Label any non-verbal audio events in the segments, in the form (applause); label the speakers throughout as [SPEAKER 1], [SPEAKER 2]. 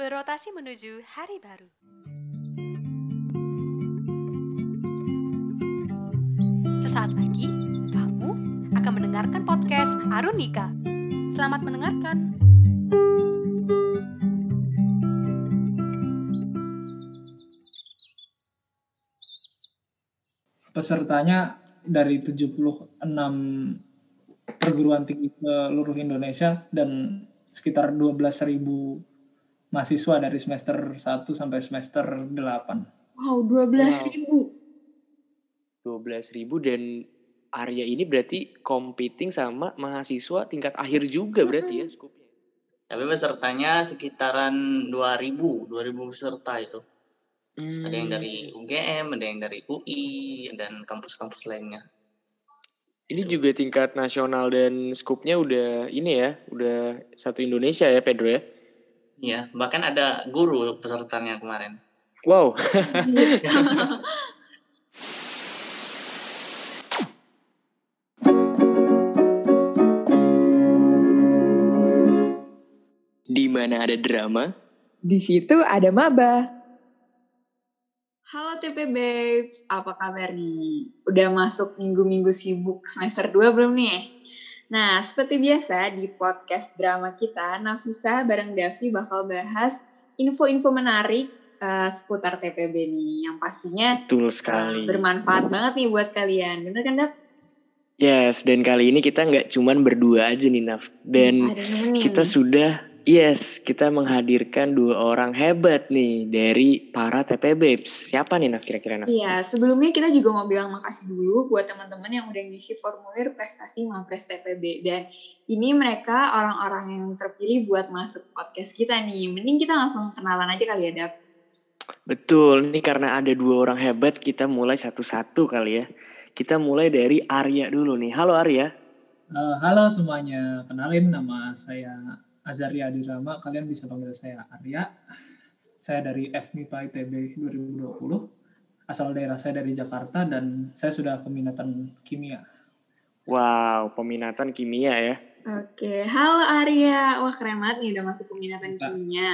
[SPEAKER 1] berotasi menuju hari baru. Sesaat lagi, kamu akan mendengarkan podcast Arunika. Selamat mendengarkan.
[SPEAKER 2] Pesertanya dari 76 perguruan tinggi seluruh Indonesia dan sekitar 12.000 mahasiswa dari semester 1 sampai semester 8.
[SPEAKER 3] Wow, 12 ribu.
[SPEAKER 4] 12 ribu dan area ini berarti competing sama mahasiswa tingkat akhir juga berarti ya skupnya.
[SPEAKER 5] Tapi pesertanya sekitaran 2000, 2000 peserta itu. Ada yang dari UGM, ada yang dari UI, dan kampus-kampus lainnya.
[SPEAKER 4] Ini juga tingkat nasional dan skupnya udah ini ya, udah satu Indonesia ya Pedro ya.
[SPEAKER 5] Iya, bahkan ada guru pesertanya kemarin.
[SPEAKER 4] Wow. (laughs)
[SPEAKER 6] Di mana ada drama,
[SPEAKER 7] Di situ ada maba.
[SPEAKER 3] Halo TP Babes, apa kabar nih? Udah masuk minggu-minggu sibuk semester 2 belum nih? Nah, seperti biasa di podcast drama kita, Nafisa bareng Davi bakal bahas info-info menarik eh, seputar TPB nih. Yang pastinya
[SPEAKER 4] Betul sekali.
[SPEAKER 3] bermanfaat banget nih buat kalian. Bener kan, Dap?
[SPEAKER 4] Yes, dan kali ini kita nggak cuman berdua aja nih Naf. Dan kita sudah, yes, kita menghadirkan dua orang hebat nih dari para TP Babes. Siapa nih Naf kira-kira Naf?
[SPEAKER 3] Iya, sebelumnya kita juga mau bilang makasih dulu buat teman-teman yang udah ngisi formulir prestasi Mapres TPB. Dan ini mereka orang-orang yang terpilih buat masuk podcast kita nih. Mending kita langsung kenalan aja kali ya, Dap.
[SPEAKER 4] Betul, ini karena ada dua orang hebat, kita mulai satu-satu kali ya. Kita mulai dari Arya dulu nih. Halo Arya.
[SPEAKER 2] Eh, halo semuanya, kenalin nama saya Azaria Adirama, kalian bisa panggil saya Arya. Saya dari FMIPA ITB 2020. Asal daerah saya dari Jakarta dan saya sudah peminatan kimia.
[SPEAKER 4] Wow, peminatan kimia ya.
[SPEAKER 3] Oke, halo Arya. Wah, keren banget nih udah masuk peminatan
[SPEAKER 2] Mantap.
[SPEAKER 3] kimia.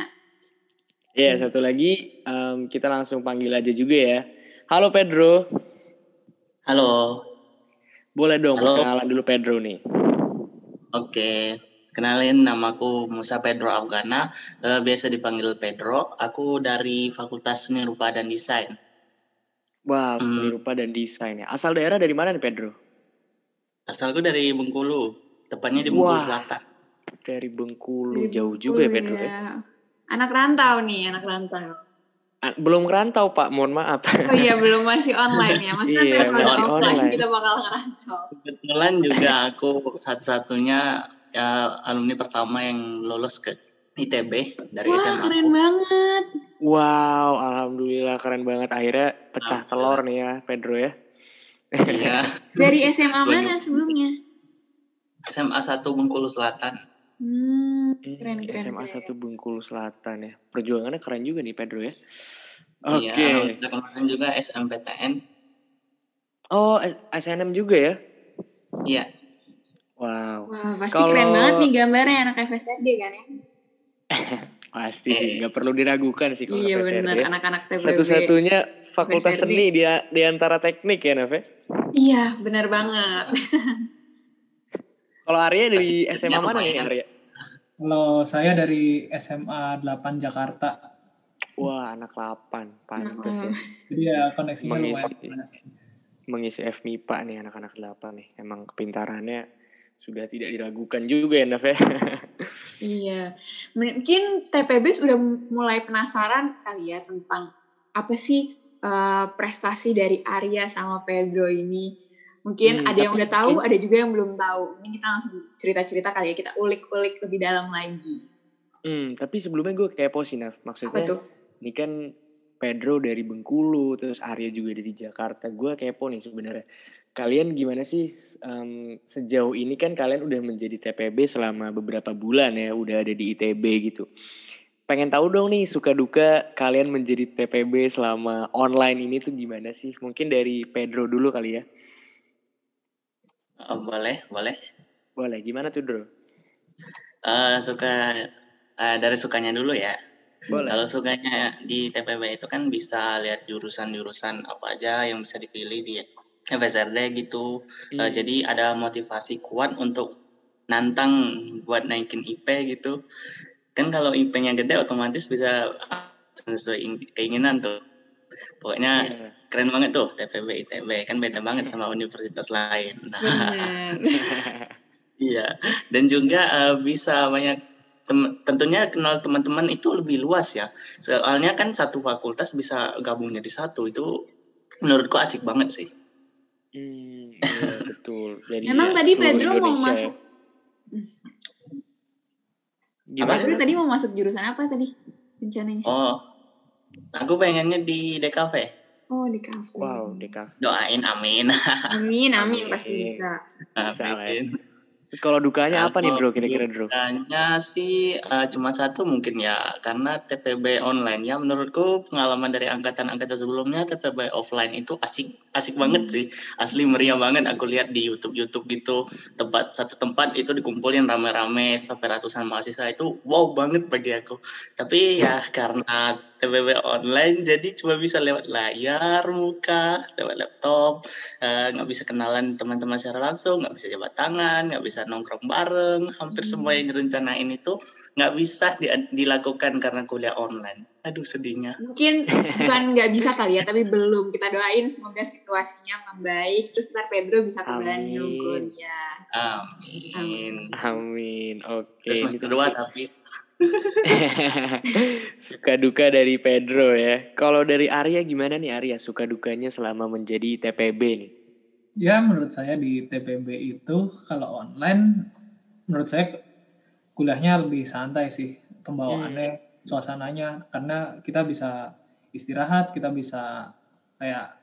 [SPEAKER 4] Iya, satu lagi em, kita langsung panggil aja juga ya. Halo Pedro.
[SPEAKER 5] Halo,
[SPEAKER 4] Boleh dong
[SPEAKER 5] Halo.
[SPEAKER 4] perkenalan dulu Pedro nih.
[SPEAKER 5] oke. Kenalin namaku Musa Pedro Afgana, eh, biasa dipanggil Pedro. Aku dari Fakultas Seni Rupa dan Desain.
[SPEAKER 4] Wow, seni
[SPEAKER 5] Hmm.
[SPEAKER 4] rupa dan desain ya. Asal daerah dari mana nih Pedro?
[SPEAKER 5] Asalku dari Bengkulu, tepatnya di Bengkulu
[SPEAKER 4] Wah.
[SPEAKER 5] Selatan.
[SPEAKER 4] Dari Bengkulu,
[SPEAKER 3] Dari
[SPEAKER 4] jauh juga ya
[SPEAKER 3] Bengkulu
[SPEAKER 4] Pedro ya.
[SPEAKER 3] Anak rantau nih, anak rantau.
[SPEAKER 4] Ah, Belum ngerantau Pak, mohon maaf.
[SPEAKER 3] Oh iya, belum masih online ya. Maksudnya
[SPEAKER 4] Iya,
[SPEAKER 3] episode
[SPEAKER 5] masih
[SPEAKER 3] offline
[SPEAKER 4] online.
[SPEAKER 3] kita bakal ngerantau.
[SPEAKER 5] Kebetulan juga aku satu-satunya ya, alumni pertama yang lolos ke ITB dari
[SPEAKER 3] Wah,
[SPEAKER 5] SMA
[SPEAKER 3] keren banget.
[SPEAKER 4] Wow, alhamdulillah keren banget. Akhirnya pecah telur nih ya Pedro ya.
[SPEAKER 5] Iya, (laughs)
[SPEAKER 3] Dari SMA mana sebelumnya?
[SPEAKER 5] SMA 1 Bengkulu Selatan.
[SPEAKER 3] Hmm,
[SPEAKER 4] Hmm,
[SPEAKER 3] keren, keren,
[SPEAKER 4] SMA
[SPEAKER 3] keren.
[SPEAKER 4] 1 Bengkulu Selatan ya. Perjuangannya keren juga nih Pedro ya.
[SPEAKER 5] Iya,
[SPEAKER 4] Oke.
[SPEAKER 5] kemarin juga SMPTN.
[SPEAKER 4] Oh, SNM juga ya?
[SPEAKER 5] Iya,
[SPEAKER 4] Wow.
[SPEAKER 3] Wah, pasti
[SPEAKER 4] Kalau-
[SPEAKER 3] keren banget nih gambarnya anak FSRD kan ya? (laughs)
[SPEAKER 4] Pasti sih, nggak perlu diragukan sih kalau
[SPEAKER 3] iya
[SPEAKER 4] FSRD
[SPEAKER 3] benar,
[SPEAKER 4] ya.
[SPEAKER 3] anak-anak TPB.
[SPEAKER 4] Satu-satunya fakultas
[SPEAKER 3] FSRD.
[SPEAKER 4] seni di, di antara teknik ya, Naf ya?
[SPEAKER 3] Iya, benar banget. (laughs)
[SPEAKER 4] Kalau Arya dari
[SPEAKER 5] Masih-
[SPEAKER 4] SMA mana nih
[SPEAKER 5] lumayan.
[SPEAKER 4] Arya?
[SPEAKER 2] Kalau saya dari SMA 8 Jakarta,
[SPEAKER 4] Wah, anak 8. Pantes ya.
[SPEAKER 3] Mm-mm.
[SPEAKER 2] jadi ya koneksinya
[SPEAKER 4] Mengisi.
[SPEAKER 2] lumayan.
[SPEAKER 4] Mengisi FMIPA nih anak-anak 8 nih. Emang kepintarannya sudah tidak diragukan juga ya, Naf ya? (laughs)
[SPEAKER 3] Iya, mungkin TPB sudah mulai penasaran kali ya tentang apa sih eh, prestasi dari Arya sama Pedro ini. Mungkin
[SPEAKER 4] Hmm,
[SPEAKER 3] ada yang udah tahu, ada juga yang belum tahu. Ini kita langsung cerita-cerita kali ya, kita ulik-ulik lebih dalam lagi.
[SPEAKER 4] Hmm, tapi sebelumnya gue kepo sih, Naf.
[SPEAKER 3] Apa
[SPEAKER 4] Maksudnya,
[SPEAKER 3] tuh?
[SPEAKER 4] ini kan Pedro dari Bengkulu, terus Arya juga dari Jakarta. Gue kepo nih sebenarnya. Kalian gimana sih em, sejauh ini kan kalian udah menjadi TPB selama beberapa bulan ya, udah ada di ITB gitu. Pengen tahu dong nih suka duka kalian menjadi TPB selama online ini tuh gimana sih? Mungkin dari Pedro dulu kali ya.
[SPEAKER 5] Oh, boleh, boleh.
[SPEAKER 4] Boleh, gimana tuh Dro?
[SPEAKER 5] Eh, suka eh, dari sukanya dulu ya.
[SPEAKER 4] Boleh.
[SPEAKER 5] Kalau sukanya di TPB itu kan bisa lihat jurusan-jurusan apa aja yang bisa dipilih di FSRD gitu.
[SPEAKER 4] Hmm.
[SPEAKER 5] jadi ada motivasi kuat untuk nantang buat naikin IP gitu. Kan kalau IP-nya gede otomatis bisa sesuai ing- keinginan tuh. Pokoknya
[SPEAKER 4] Iya.
[SPEAKER 5] keren banget tuh TPB ITB kan beda banget sama universitas lain. Nah. (laughs) Iya, dan juga eh, bisa banyak tem- tentunya kenal teman-teman itu lebih luas ya. Soalnya kan satu fakultas bisa gabung jadi satu itu menurutku asik banget sih.
[SPEAKER 4] Hmm, iya, betul. Jadi
[SPEAKER 3] Memang
[SPEAKER 4] ya,
[SPEAKER 3] tadi Pedro mau
[SPEAKER 4] Indonesia
[SPEAKER 3] masuk.
[SPEAKER 4] ya. Gimana?
[SPEAKER 3] Pedro tadi mau masuk jurusan apa tadi rencananya?
[SPEAKER 5] Oh, aku pengennya di DKV.
[SPEAKER 3] Oh, di kafe.
[SPEAKER 4] Wow, DKV.
[SPEAKER 5] Doain amin.
[SPEAKER 3] Amin, amin pasti
[SPEAKER 4] Amin.
[SPEAKER 3] bisa.
[SPEAKER 4] Bisa lah ya.
[SPEAKER 5] Amin.
[SPEAKER 4] Terus kalau dukanya apa nih bro kira-kira bro?
[SPEAKER 5] Dukanya sih eh, cuma satu mungkin ya karena TPB online. Ya menurutku pengalaman dari angkatan-angkatan sebelumnya TPB offline itu asik asik banget sih. Asli meriah banget. Aku lihat di YouTube YouTube gitu tempat satu tempat itu dikumpulin rame-rame sampai ratusan mahasiswa. Itu wow banget bagi aku. Tapi ya karena TPB online jadi cuma bisa lewat layar muka lewat laptop eh, nggak bisa kenalan teman-teman secara langsung nggak bisa jabat tangan nggak bisa nongkrong bareng hampir semua yang direncanain itu nggak bisa di- dilakukan karena kuliah online aduh sedihnya
[SPEAKER 3] Mungkin bukan nggak bisa kali ya, tapi belum. Kita doain semoga situasinya membaik. Terus ntar Pedro bisa ke Bandung
[SPEAKER 4] Amin.
[SPEAKER 3] kuliah.
[SPEAKER 5] amin
[SPEAKER 4] Amin. Oke.
[SPEAKER 5] terus
[SPEAKER 4] ini
[SPEAKER 5] semester kedua
[SPEAKER 4] su-
[SPEAKER 5] tapi (laughs)
[SPEAKER 4] suka duka dari Pedro ya. Kalau dari Arya gimana nih Arya? Suka dukanya selama menjadi TPB nih?
[SPEAKER 2] Ya menurut saya di TPB itu kalau online menurut saya kuliahnya lebih santai sih pembawaannya, suasananya karena kita bisa istirahat, kita bisa kayak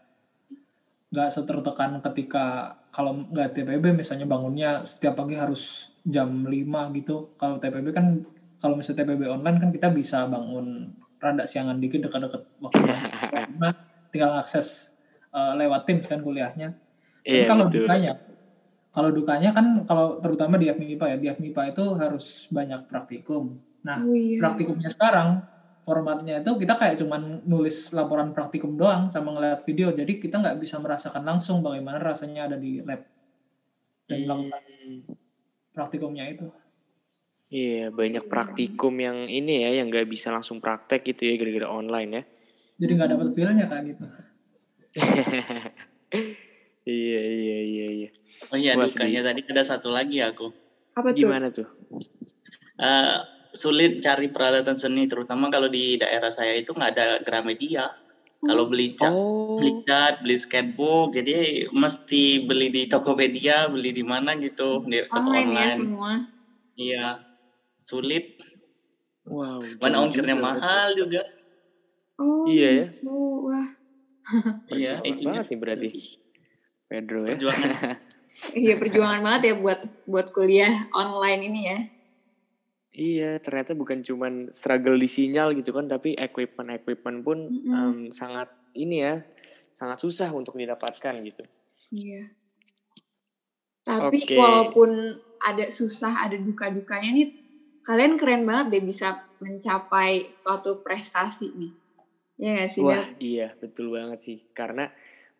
[SPEAKER 2] nggak setertekan ketika kalau nggak TPB misalnya bangunnya setiap pagi harus jam 5 gitu. Kalau TPB kan kalau misalnya TPB online kan kita bisa bangun rada siangan dikit dekat-dekat waktu (laughs) karena tinggal akses eh, lewat Teams kan kuliahnya. Tapi
[SPEAKER 4] Iya
[SPEAKER 2] kalau
[SPEAKER 4] betul.
[SPEAKER 2] dukanya, kalau dukanya kan kalau terutama di FMIPA ya, di FMIPA itu harus banyak praktikum. Nah,
[SPEAKER 3] Oh iya.
[SPEAKER 2] praktikumnya sekarang formatnya itu kita kayak cuman nulis laporan praktikum doang sama ngeliat video, jadi kita nggak bisa merasakan langsung bagaimana rasanya ada di lab dan melakukan
[SPEAKER 4] Hmm,
[SPEAKER 2] praktikumnya itu.
[SPEAKER 4] Iya banyak praktikum yang ini ya yang nggak bisa langsung praktek gitu ya gara-gara online ya.
[SPEAKER 2] Jadi nggak dapat feelnya kayak gitu. (laughs)
[SPEAKER 4] iya iya iya iya.
[SPEAKER 5] oh iya
[SPEAKER 4] Wah,
[SPEAKER 5] dukanya tadi ada satu lagi aku
[SPEAKER 3] Apa tuh?
[SPEAKER 4] Gimana tuh?
[SPEAKER 5] Eh, sulit cari peralatan seni terutama kalau di daerah saya itu nggak ada Gramedia kalau beli cat
[SPEAKER 4] Oh.
[SPEAKER 5] beli cat beli sketchbook jadi mesti beli di Tokopedia beli di mana gitu di toko
[SPEAKER 3] Online, ya
[SPEAKER 5] online
[SPEAKER 3] semua.
[SPEAKER 5] iya sulit
[SPEAKER 4] Wow.
[SPEAKER 5] mana ongkirnya mahal juga
[SPEAKER 3] Oh
[SPEAKER 4] Iya ya.
[SPEAKER 3] Wah. (laughs)
[SPEAKER 5] iya itu
[SPEAKER 4] banget nih berarti. Pedro ya.
[SPEAKER 5] perjuangan (laughs)
[SPEAKER 3] Iya perjuangan banget ya buat buat kuliah online ini ya.
[SPEAKER 4] Iya, ternyata bukan cuman struggle di sinyal gitu kan, tapi equipment-equipment pun
[SPEAKER 3] Mm-mm.
[SPEAKER 4] em, sangat ini ya, sangat susah untuk didapatkan gitu.
[SPEAKER 3] Iya. Tapi
[SPEAKER 4] Oke.
[SPEAKER 3] walaupun ada susah, ada duka-dukanya nih, kalian keren banget deh bisa mencapai suatu prestasi nih. Iya gak sih,
[SPEAKER 4] Wah, iya betul banget sih. Karena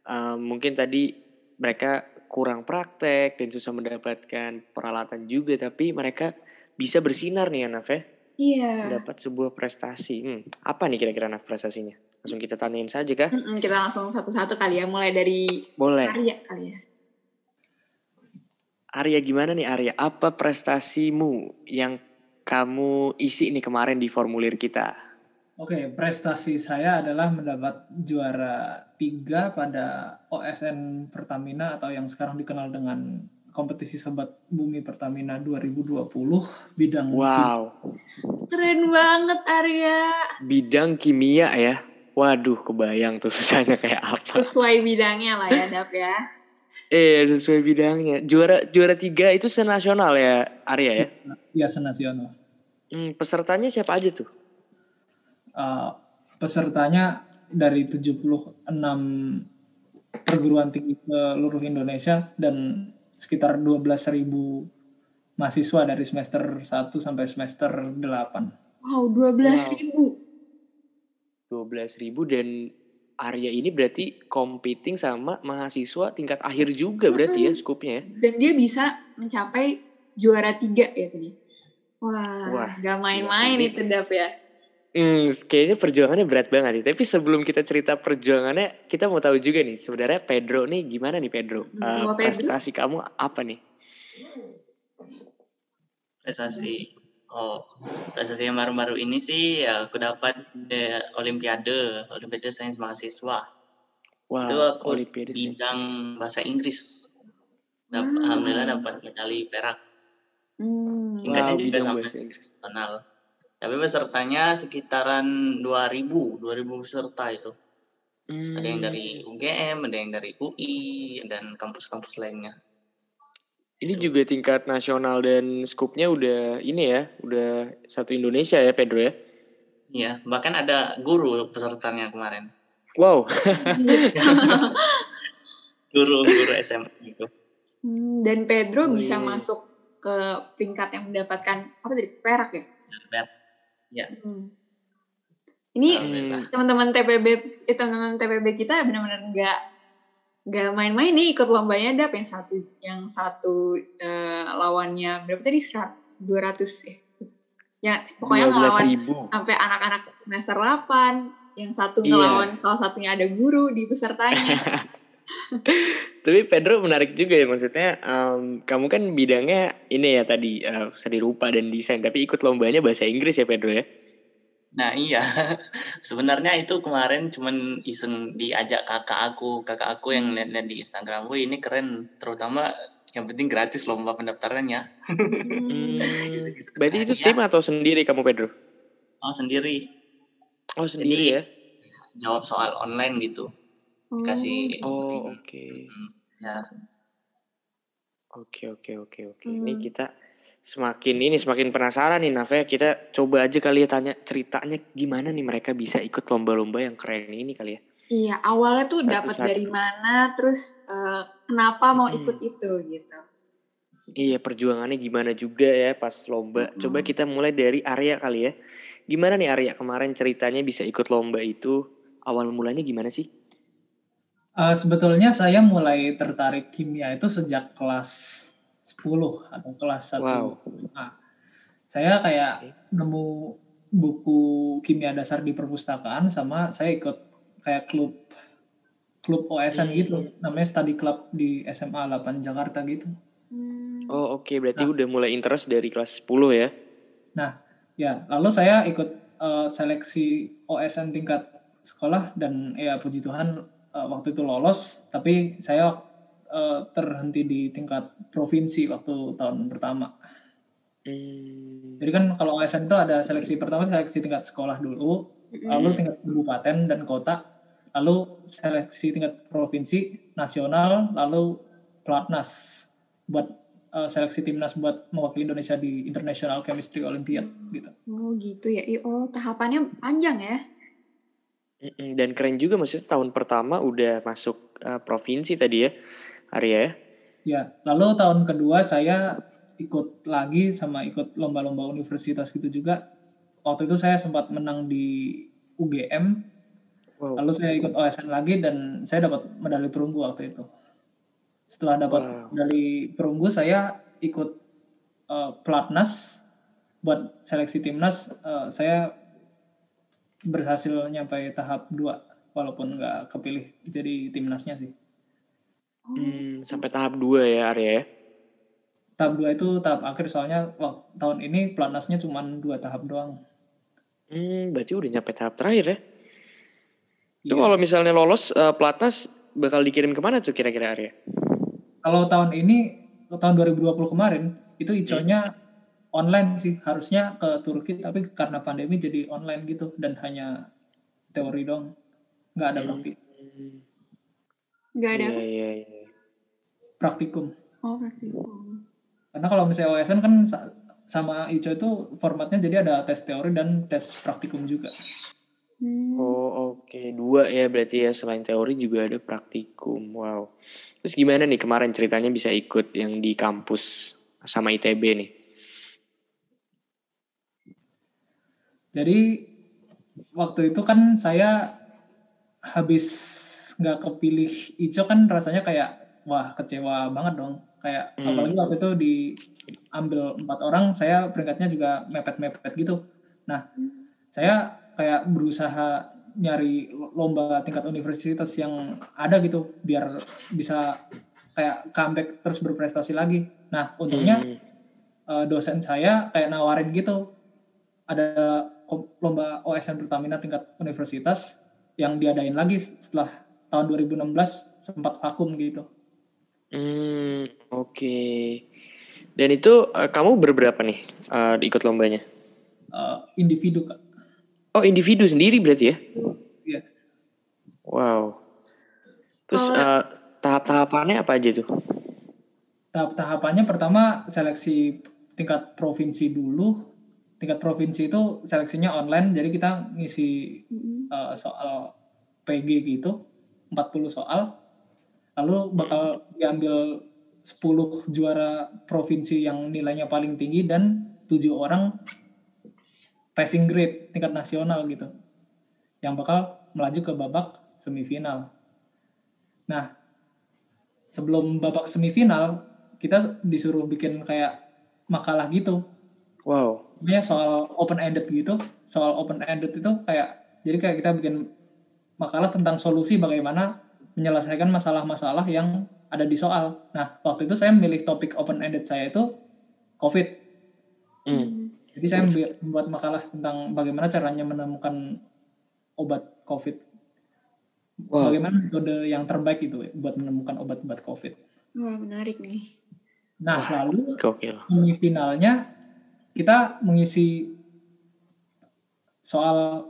[SPEAKER 4] em, mungkin tadi mereka kurang praktek dan susah mendapatkan peralatan juga, tapi mereka bisa bersinar nih ya, Naf ya,
[SPEAKER 3] Iya.
[SPEAKER 4] mendapat sebuah prestasi. Hmm, apa nih kira-kira Naf prestasinya? Langsung kita tanyain saja kah?
[SPEAKER 3] Mm-mm, kita langsung satu-satu kali ya, mulai dari
[SPEAKER 4] Boleh.
[SPEAKER 3] Arya kali ya.
[SPEAKER 4] Arya gimana nih Arya? Apa prestasimu yang kamu isi nih kemarin di formulir kita?
[SPEAKER 2] Oke, prestasi saya adalah mendapat juara tiga pada OSN Pertamina atau yang sekarang dikenal dengan kompetisi Sobat Bumi Pertamina 2020 bidang
[SPEAKER 4] Wow,
[SPEAKER 3] Keren banget Arya.
[SPEAKER 4] bidang kimia ya. Waduh, kebayang tuh (laughs) susahnya kayak apa.
[SPEAKER 3] Sesuai bidangnya lah ya, Dap ya.
[SPEAKER 4] Eh, sesuai bidangnya. Juara juara tiga itu senasional ya, Arya ya.
[SPEAKER 2] biasa nasional.
[SPEAKER 4] Hmm, pesertanya siapa aja tuh?
[SPEAKER 2] Eh, pesertanya dari 76 perguruan tinggi seluruh Indonesia dan sekitar 12.000 mahasiswa dari semester 1 sampai semester 8.
[SPEAKER 3] Wow, 12 ribu.
[SPEAKER 4] 12 ribu dan Arya ini berarti competing sama mahasiswa tingkat akhir juga berarti ya skupnya ya.
[SPEAKER 3] Dan dia bisa mencapai juara tiga ya tadi. Wah,
[SPEAKER 4] Wah,
[SPEAKER 3] gak main-main
[SPEAKER 4] gila.
[SPEAKER 3] itu Dap ya.
[SPEAKER 4] Hmm, kayaknya perjuangannya berat banget nih. Tapi sebelum kita cerita perjuangannya, kita mau tahu juga nih sebenarnya Pedro nih gimana nih Pedro?
[SPEAKER 3] Hmm,
[SPEAKER 4] Eh,
[SPEAKER 3] kalau Pedro?
[SPEAKER 4] prestasi kamu apa nih?
[SPEAKER 5] prestasi oh prestasi yang baru-baru ini sih ya aku dapat di olimpiade olimpiade sains mahasiswa
[SPEAKER 4] Wow,
[SPEAKER 5] itu aku
[SPEAKER 4] Olimpiade
[SPEAKER 5] bidang bahasa Inggris Dap-
[SPEAKER 3] Hmm.
[SPEAKER 5] alhamdulillah dapat medali perak
[SPEAKER 3] Hmm.
[SPEAKER 5] tingkatnya
[SPEAKER 4] Wow,
[SPEAKER 5] juga
[SPEAKER 4] Inggris.
[SPEAKER 5] nasional tapi pesertanya sekitaran 2000 2000 peserta itu
[SPEAKER 4] Hmm.
[SPEAKER 5] ada yang dari UGM ada yang dari UI dan kampus-kampus lainnya
[SPEAKER 4] Ini juga tingkat nasional dan skupnya udah ini ya, udah satu Indonesia ya Pedro ya.
[SPEAKER 5] Iya, bahkan ada guru pesertanya kemarin.
[SPEAKER 4] Wow, (laughs)
[SPEAKER 5] Guru guru SMA gitu.
[SPEAKER 3] Hmm, Dan Pedro
[SPEAKER 4] Oh,
[SPEAKER 3] bisa
[SPEAKER 4] iya.
[SPEAKER 3] masuk ke peringkat yang mendapatkan apa tadi perak ya.
[SPEAKER 5] Bet.
[SPEAKER 3] Hmm. Ini
[SPEAKER 4] Hmm.
[SPEAKER 3] teman-teman TPB eh, teman-teman TPB kita benar-benar nggak nggak main-main nih ikut lombanya dap yang satu yang satu eh, lawannya berapa tadi dua ratus ya ya pokoknya
[SPEAKER 4] 12
[SPEAKER 3] ngelawan
[SPEAKER 4] ribu.
[SPEAKER 3] sampai anak-anak semester 8 yang satu
[SPEAKER 4] Iya.
[SPEAKER 3] ngelawan salah satunya ada guru di pesertanya (laughs)
[SPEAKER 4] Tapi Pedro menarik juga ya maksudnya em, kamu kan bidangnya ini ya tadi eh, seni rupa dan desain tapi ikut lombanya bahasa Inggris ya Pedro ya.
[SPEAKER 5] Nah iya, (laughs) sebenarnya itu kemarin cuman iseng diajak kakak aku, kakak aku yang lihat-lihat di Instagram, wih ini keren, terutama yang penting gratis lomba pendaftarannya.
[SPEAKER 3] Hmm. (laughs)
[SPEAKER 4] Hmm, berarti itu tim atau sendiri kamu Pedro?
[SPEAKER 5] Oh sendiri,
[SPEAKER 4] Oh sendiri
[SPEAKER 5] Jadi-
[SPEAKER 4] ya.
[SPEAKER 5] jawab soal online gitu, kasih
[SPEAKER 4] Oh oke.
[SPEAKER 5] ya
[SPEAKER 4] Oke oke oke oke.
[SPEAKER 3] Hmm.
[SPEAKER 4] Ini kita semakin ini semakin penasaran nih ya. Kita coba aja kali ya tanya ceritanya gimana nih mereka bisa ikut lomba-lomba yang keren ini kali ya.
[SPEAKER 3] iya awalnya tuh dapat dari mana terus eh, kenapa mau
[SPEAKER 4] Hmm.
[SPEAKER 3] ikut itu gitu
[SPEAKER 4] Iya perjuangannya gimana juga ya pas lomba.
[SPEAKER 3] Mm-mm.
[SPEAKER 4] Coba kita mulai dari Arya kali ya. Gimana nih Arya kemarin ceritanya bisa ikut lomba itu? Awal mulanya gimana sih?
[SPEAKER 2] Eh, sebetulnya saya mulai tertarik kimia itu sejak kelas 10 atau kelas 1.
[SPEAKER 4] Wow.
[SPEAKER 2] Nah, saya kayak nemu buku kimia dasar di perpustakaan sama saya ikut kayak klub klub OSN
[SPEAKER 4] Hmm.
[SPEAKER 2] gitu namanya study club di SMA 8 Jakarta gitu.
[SPEAKER 3] Hmm.
[SPEAKER 4] Oh oke berarti
[SPEAKER 2] Nah.
[SPEAKER 4] udah mulai interest dari kelas 10 ya.
[SPEAKER 2] Ya, lalu saya ikut eh, seleksi OSN tingkat sekolah dan ya puji Tuhan eh, waktu itu lolos, tapi saya eh, terhenti di tingkat provinsi waktu tahun pertama.
[SPEAKER 4] Hmm.
[SPEAKER 2] Jadi kan kalau OSN itu ada seleksi pertama seleksi tingkat sekolah dulu, lalu tingkat kabupaten dan kota, lalu seleksi tingkat provinsi, nasional, lalu pelatnas buat eh, seleksi timnas buat mewakili Indonesia di International Chemistry Olympiad gitu.
[SPEAKER 3] Oh gitu ya. Oh tahapannya panjang ya.
[SPEAKER 4] Mm-mm, Dan keren juga maksudnya tahun pertama udah masuk uh, provinsi tadi ya, Arya ya.
[SPEAKER 2] Ya, lalu tahun kedua saya ikut lagi sama ikut lomba-lomba universitas gitu juga. Waktu itu saya sempat menang di UGM,
[SPEAKER 4] Wow.
[SPEAKER 2] lalu saya ikut OSN lagi dan saya dapat medali perunggu waktu itu. Setelah dapat
[SPEAKER 4] Wow.
[SPEAKER 2] medali perunggu, saya ikut eh, pelatnas buat seleksi timnas. Eh, saya berhasil nyampe tahap 2 walaupun nggak kepilih jadi timnasnya sih.
[SPEAKER 3] Oh.
[SPEAKER 4] Hmm, sampai tahap 2 ya Arya ya.
[SPEAKER 2] tahap 2 itu tahap akhir soalnya wak- tahun ini pelatnasnya cuma dua tahap doang.
[SPEAKER 4] Hmm, berarti udah nyampe tahap terakhir ya. Itu
[SPEAKER 2] Iya.
[SPEAKER 4] kalau misalnya lolos uh, pelatnas bakal dikirim ke mana tuh kira-kira Arya?
[SPEAKER 2] Kalau tahun ini tahun 2020 kemarin itu ICO-nya online sih harusnya ke Turki tapi karena pandemi jadi online gitu dan hanya teori dong nggak ada praktik
[SPEAKER 4] Hmm,
[SPEAKER 3] Nggak ada.
[SPEAKER 4] Iya iya iya.
[SPEAKER 2] Praktikum
[SPEAKER 3] Oh praktikum.
[SPEAKER 2] karena kalau misalnya OSN kan sa- sama ICO itu formatnya jadi ada tes teori dan tes praktikum juga
[SPEAKER 3] Hmm.
[SPEAKER 4] Oh oke dua ya berarti ya selain teori juga ada praktikum. Wow. Terus gimana nih kemarin ceritanya bisa ikut yang di kampus sama ITB nih?
[SPEAKER 2] jadi waktu itu kan saya habis nggak kepilih Ico kan rasanya kayak wah kecewa banget dong kayak
[SPEAKER 4] Hmm.
[SPEAKER 2] apalagi waktu itu diambil empat orang saya peringkatnya juga mepet-mepet gitu nah saya kayak berusaha nyari lomba tingkat universitas yang ada gitu biar bisa kayak comeback terus berprestasi lagi nah untungnya
[SPEAKER 4] Hmm.
[SPEAKER 2] eh, dosen saya kayak nawarin gitu ada lomba OSN Pertamina tingkat universitas yang diadain lagi setelah tahun 2016 sempat vakum gitu.
[SPEAKER 4] Hmm, oke. Dan itu eh, kamu berberapa nih eh, ikut lombanya?
[SPEAKER 2] Eh, individu kak.
[SPEAKER 4] Oh individu sendiri berarti ya?
[SPEAKER 2] Iya.
[SPEAKER 4] Wow. Terus eh, tahap-tahapannya apa aja tuh?
[SPEAKER 2] Tahap-tahapannya pertama seleksi tingkat provinsi dulu. Tingkat provinsi itu seleksinya online, jadi kita ngisi eh, soal PG gitu, 40 soal. Lalu bakal diambil 10 juara provinsi yang nilainya paling tinggi dan 7 orang passing grade tingkat nasional gitu. Yang bakal melaju ke babak semifinal. Nah, sebelum babak semifinal, kita disuruh bikin kayak makalah gitu
[SPEAKER 4] Wow.
[SPEAKER 2] ini soal open ended gitu soal open ended itu kayak jadi kayak kita bikin makalah tentang solusi bagaimana menyelesaikan masalah-masalah yang ada di soal nah waktu itu saya memilih topik open ended saya itu covid
[SPEAKER 4] Hmm.
[SPEAKER 2] jadi saya membuat makalah tentang bagaimana caranya menemukan obat covid
[SPEAKER 4] Wow.
[SPEAKER 2] bagaimana metode yang terbaik itu buat menemukan obat-obat covid
[SPEAKER 3] Wah, menarik nih.
[SPEAKER 2] nah lalu
[SPEAKER 4] Gokil.
[SPEAKER 2] semifinalnya kita mengisi soal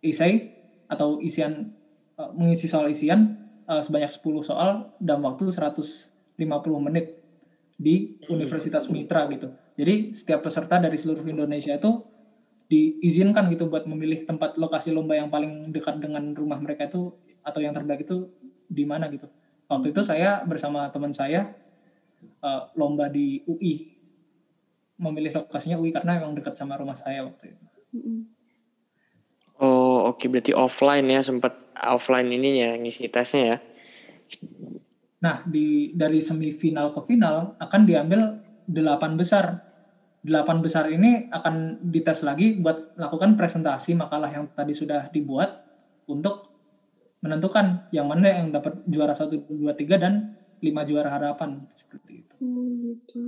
[SPEAKER 2] isai atau isian eh, mengisi soal isian eh, sebanyak 10 soal dalam waktu 150 menit di Universitas Mitra gitu. Jadi setiap peserta dari seluruh Indonesia itu diizinkan gitu buat memilih tempat lokasi lomba yang paling dekat dengan rumah mereka itu atau yang terbaik itu di mana gitu. Waktu itu saya bersama teman saya eh, lomba di UI memilih lokasinya UI karena memang dekat sama rumah saya waktu itu.
[SPEAKER 4] Oh oke berarti offline ya sempat offline ininya ngisi tesnya ya.
[SPEAKER 2] Nah, di dari semifinal ke final akan diambil delapan besar. Delapan besar ini akan dites lagi buat lakukan presentasi makalah yang tadi sudah dibuat untuk menentukan yang mana yang dapat juara 1, 2, 3 dan 5 juara harapan seperti itu.
[SPEAKER 3] Oh, gitu.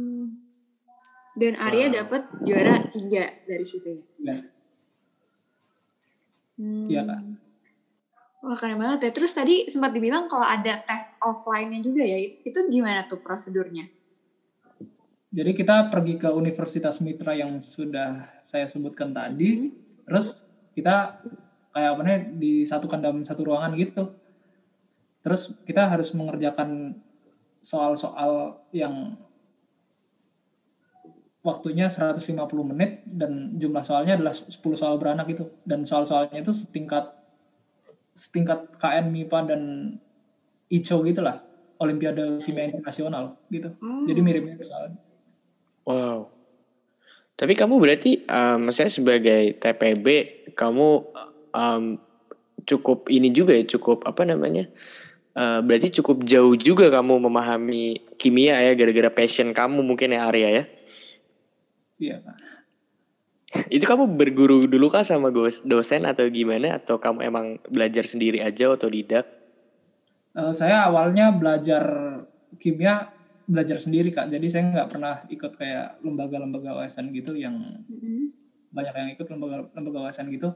[SPEAKER 3] Dan Arya
[SPEAKER 4] Wow.
[SPEAKER 3] dapat juara tiga dari situ ya?
[SPEAKER 2] Ya,
[SPEAKER 3] Hmm.
[SPEAKER 2] Iya, Kak.
[SPEAKER 3] Wah keren banget ya. Terus tadi sempat dibilang kalau ada tes offline-nya juga ya. Itu gimana tuh prosedurnya?
[SPEAKER 2] Jadi kita pergi ke Universitas Mitra yang sudah saya sebutkan tadi, terus kita kayak apa namanya disatukan dalam satu ruangan gitu. Terus kita harus mengerjakan soal-soal yang waktunya 150 menit dan jumlah soalnya adalah 10 soal beranak gitu. Dan soal-soalnya itu setingkat setingkat KN MIPA dan ICO gitu lah. Olimpiade Kimia Internasional gitu.
[SPEAKER 3] Oh.
[SPEAKER 2] Jadi mirip-mirip soalnya.
[SPEAKER 4] Wow. Tapi kamu berarti, um, saya sebagai TPB, kamu um, cukup ini juga ya, cukup apa namanya? uh, berarti cukup jauh juga kamu memahami kimia ya, gara-gara passion kamu mungkin ya Arya ya.
[SPEAKER 2] Iya, Pak.
[SPEAKER 4] Itu kamu berguru dulu kah sama dosen atau gimana? Atau kamu emang belajar sendiri aja atau tidak?
[SPEAKER 2] Eh, saya awalnya belajar kimia belajar sendiri kak jadi saya nggak pernah ikut kayak lembaga-lembaga OSN gitu yang
[SPEAKER 3] Mm-mm.
[SPEAKER 2] banyak yang ikut lembaga lembaga OSN gitu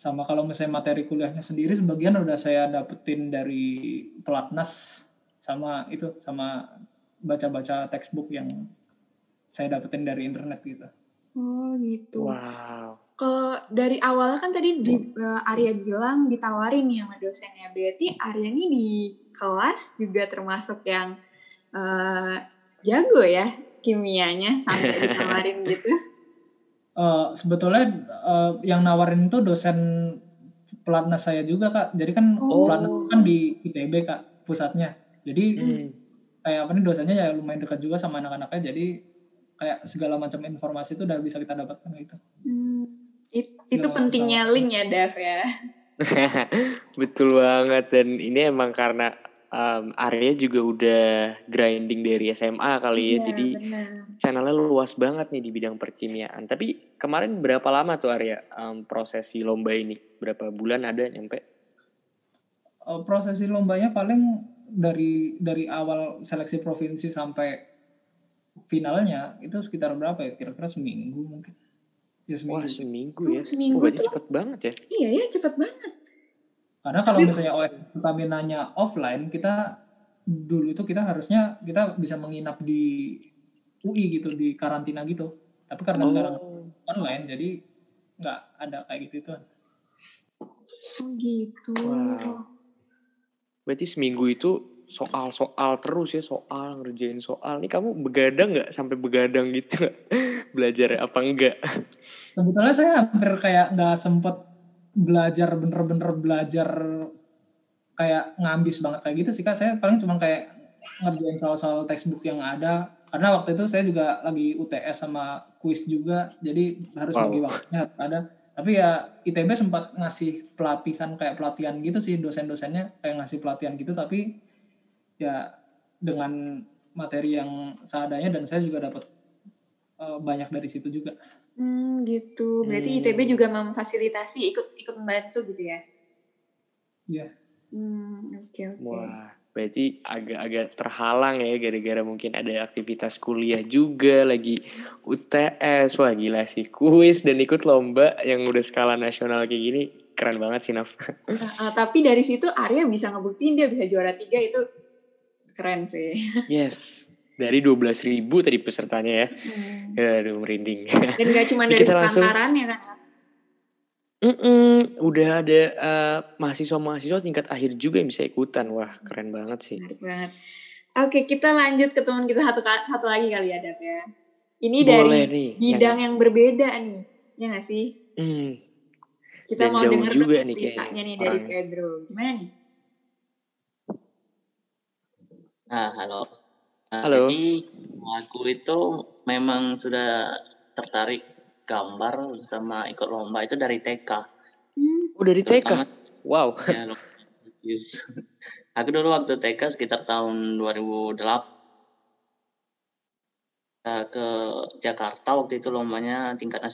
[SPEAKER 2] sama kalau misalnya materi kuliahnya sendiri sebagian udah saya dapetin dari pelatnas sama itu sama baca-baca textbook yang saya dapetin dari internet gitu
[SPEAKER 3] Oh gitu.
[SPEAKER 4] Wow.
[SPEAKER 3] Kalau dari awal kan tadi di, eh, Arya bilang ditawarin nih sama dosennya. Berarti Arya ini di kelas juga termasuk yang eh, jago ya kimianya sampai (laughs) ditawarin gitu.
[SPEAKER 2] Eh, sebetulnya eh, yang nawarin itu dosen pelatnas saya juga kak jadi kan
[SPEAKER 3] Oh.
[SPEAKER 2] pelatnas kan di ITB kak pusatnya jadi
[SPEAKER 4] Hmm.
[SPEAKER 2] kayak apa nih dosennya ya lumayan dekat juga sama anak-anaknya jadi kayak segala macam informasi itu udah bisa kita dapatkan gitu
[SPEAKER 3] Hmm. It- itu
[SPEAKER 2] Ya,
[SPEAKER 3] pentingnya link ya, Dav ya. (laughs)
[SPEAKER 4] Betul banget dan ini emang karena um, Arya juga udah grinding dari SMA kali ya.
[SPEAKER 3] Iya,
[SPEAKER 4] Jadi
[SPEAKER 3] benar.
[SPEAKER 4] channelnya luas banget nih di bidang perkimiaan. Tapi kemarin berapa lama tuh Arya um, prosesi lomba ini? Berapa bulan ada nyampe?
[SPEAKER 2] Eh, prosesi lombanya paling dari dari awal seleksi provinsi sampai finalnya itu sekitar berapa ya? Kira-kira seminggu mungkin. Ya
[SPEAKER 4] Wah
[SPEAKER 2] seminggu.
[SPEAKER 4] seminggu
[SPEAKER 3] Oh,
[SPEAKER 4] ya.
[SPEAKER 3] seminggu
[SPEAKER 4] oh,
[SPEAKER 3] tuh.
[SPEAKER 4] cepet banget ya.
[SPEAKER 3] Iya ya, cepet banget.
[SPEAKER 2] Karena kalau
[SPEAKER 3] Tapi-
[SPEAKER 2] misalnya OS Pertaminanya offline, kita dulu itu kita harusnya kita bisa menginap di UI gitu, di karantina gitu. Tapi karena sekarang
[SPEAKER 4] Oh.
[SPEAKER 2] online, jadi nggak ada kayak gitu tuh.
[SPEAKER 3] Oh gitu.
[SPEAKER 4] Wow. Berarti seminggu itu soal-soal terus ya, soal ngerjain soal. Nih kamu begadang nggak sampai begadang gitu? (laughs) Belajar apa enggak?
[SPEAKER 2] Sebetulnya saya hampir kayak nggak sempet belajar bener-bener belajar kayak ngambis banget kayak gitu sih kak. Saya paling cuma kayak ngerjain soal-soal textbook yang ada. Karena waktu itu saya juga lagi UTS sama kuis juga, jadi harus
[SPEAKER 4] Wow.
[SPEAKER 2] bagi waktunya ada. Tapi ya ITB sempat ngasih pelatihan kayak pelatihan gitu sih dosen-dosennya kayak ngasih pelatihan gitu tapi ya dengan materi yang seadanya dan saya juga dapat eh, banyak dari situ juga.
[SPEAKER 3] Hmm, gitu. Berarti
[SPEAKER 4] Hmm.
[SPEAKER 3] ITB juga memfasilitasi ikut ikut membantu gitu ya?
[SPEAKER 2] Iya.
[SPEAKER 3] Hmm, oke oke.
[SPEAKER 4] Wah, berarti agak-agak terhalang ya gara-gara mungkin ada aktivitas kuliah juga lagi UTS. Wah gila sih, kuis dan ikut lomba yang udah skala nasional kayak gini keren banget sih Naf.
[SPEAKER 3] Eh, (laughs) eh, tapi dari situ Arya bisa ngebuktiin dia bisa juara tiga itu keren sih. (laughs)
[SPEAKER 4] Yes, dari 12.000 ribu tadi pesertanya ya.
[SPEAKER 3] Hmm.
[SPEAKER 4] Aduh merinding.
[SPEAKER 3] Dan gak cuma (laughs) dari
[SPEAKER 4] langsung-
[SPEAKER 3] sepantarannya kan?
[SPEAKER 4] Mm-mm, udah ada eh, mahasiswa-mahasiswa tingkat akhir juga yang bisa ikutan. Wah, keren banget sih.
[SPEAKER 3] Menarik banget. Oke, kita lanjut ke teman kita satu satu lagi kali ya, Dap ya. Ini
[SPEAKER 4] Boleh
[SPEAKER 3] dari
[SPEAKER 4] nih.
[SPEAKER 3] bidang yang berbeda nih, ya nggak sih?
[SPEAKER 4] Hmm,
[SPEAKER 3] Kita
[SPEAKER 4] Dan
[SPEAKER 3] mau dengar
[SPEAKER 4] juga nih
[SPEAKER 3] ceritanya nih dari. Pedro. Gimana nih?
[SPEAKER 5] Ah, halo. Ah,
[SPEAKER 4] Halo.
[SPEAKER 5] Jadi aku itu memang sudah tertarik gambar sama ikut lomba itu dari TK.
[SPEAKER 4] Oh dari TK. Wow. (laughs)
[SPEAKER 5] ya. (laughs) Aku dulu waktu TK sekitar tahun 2008 eh, ke Jakarta waktu itu lombanya tingkat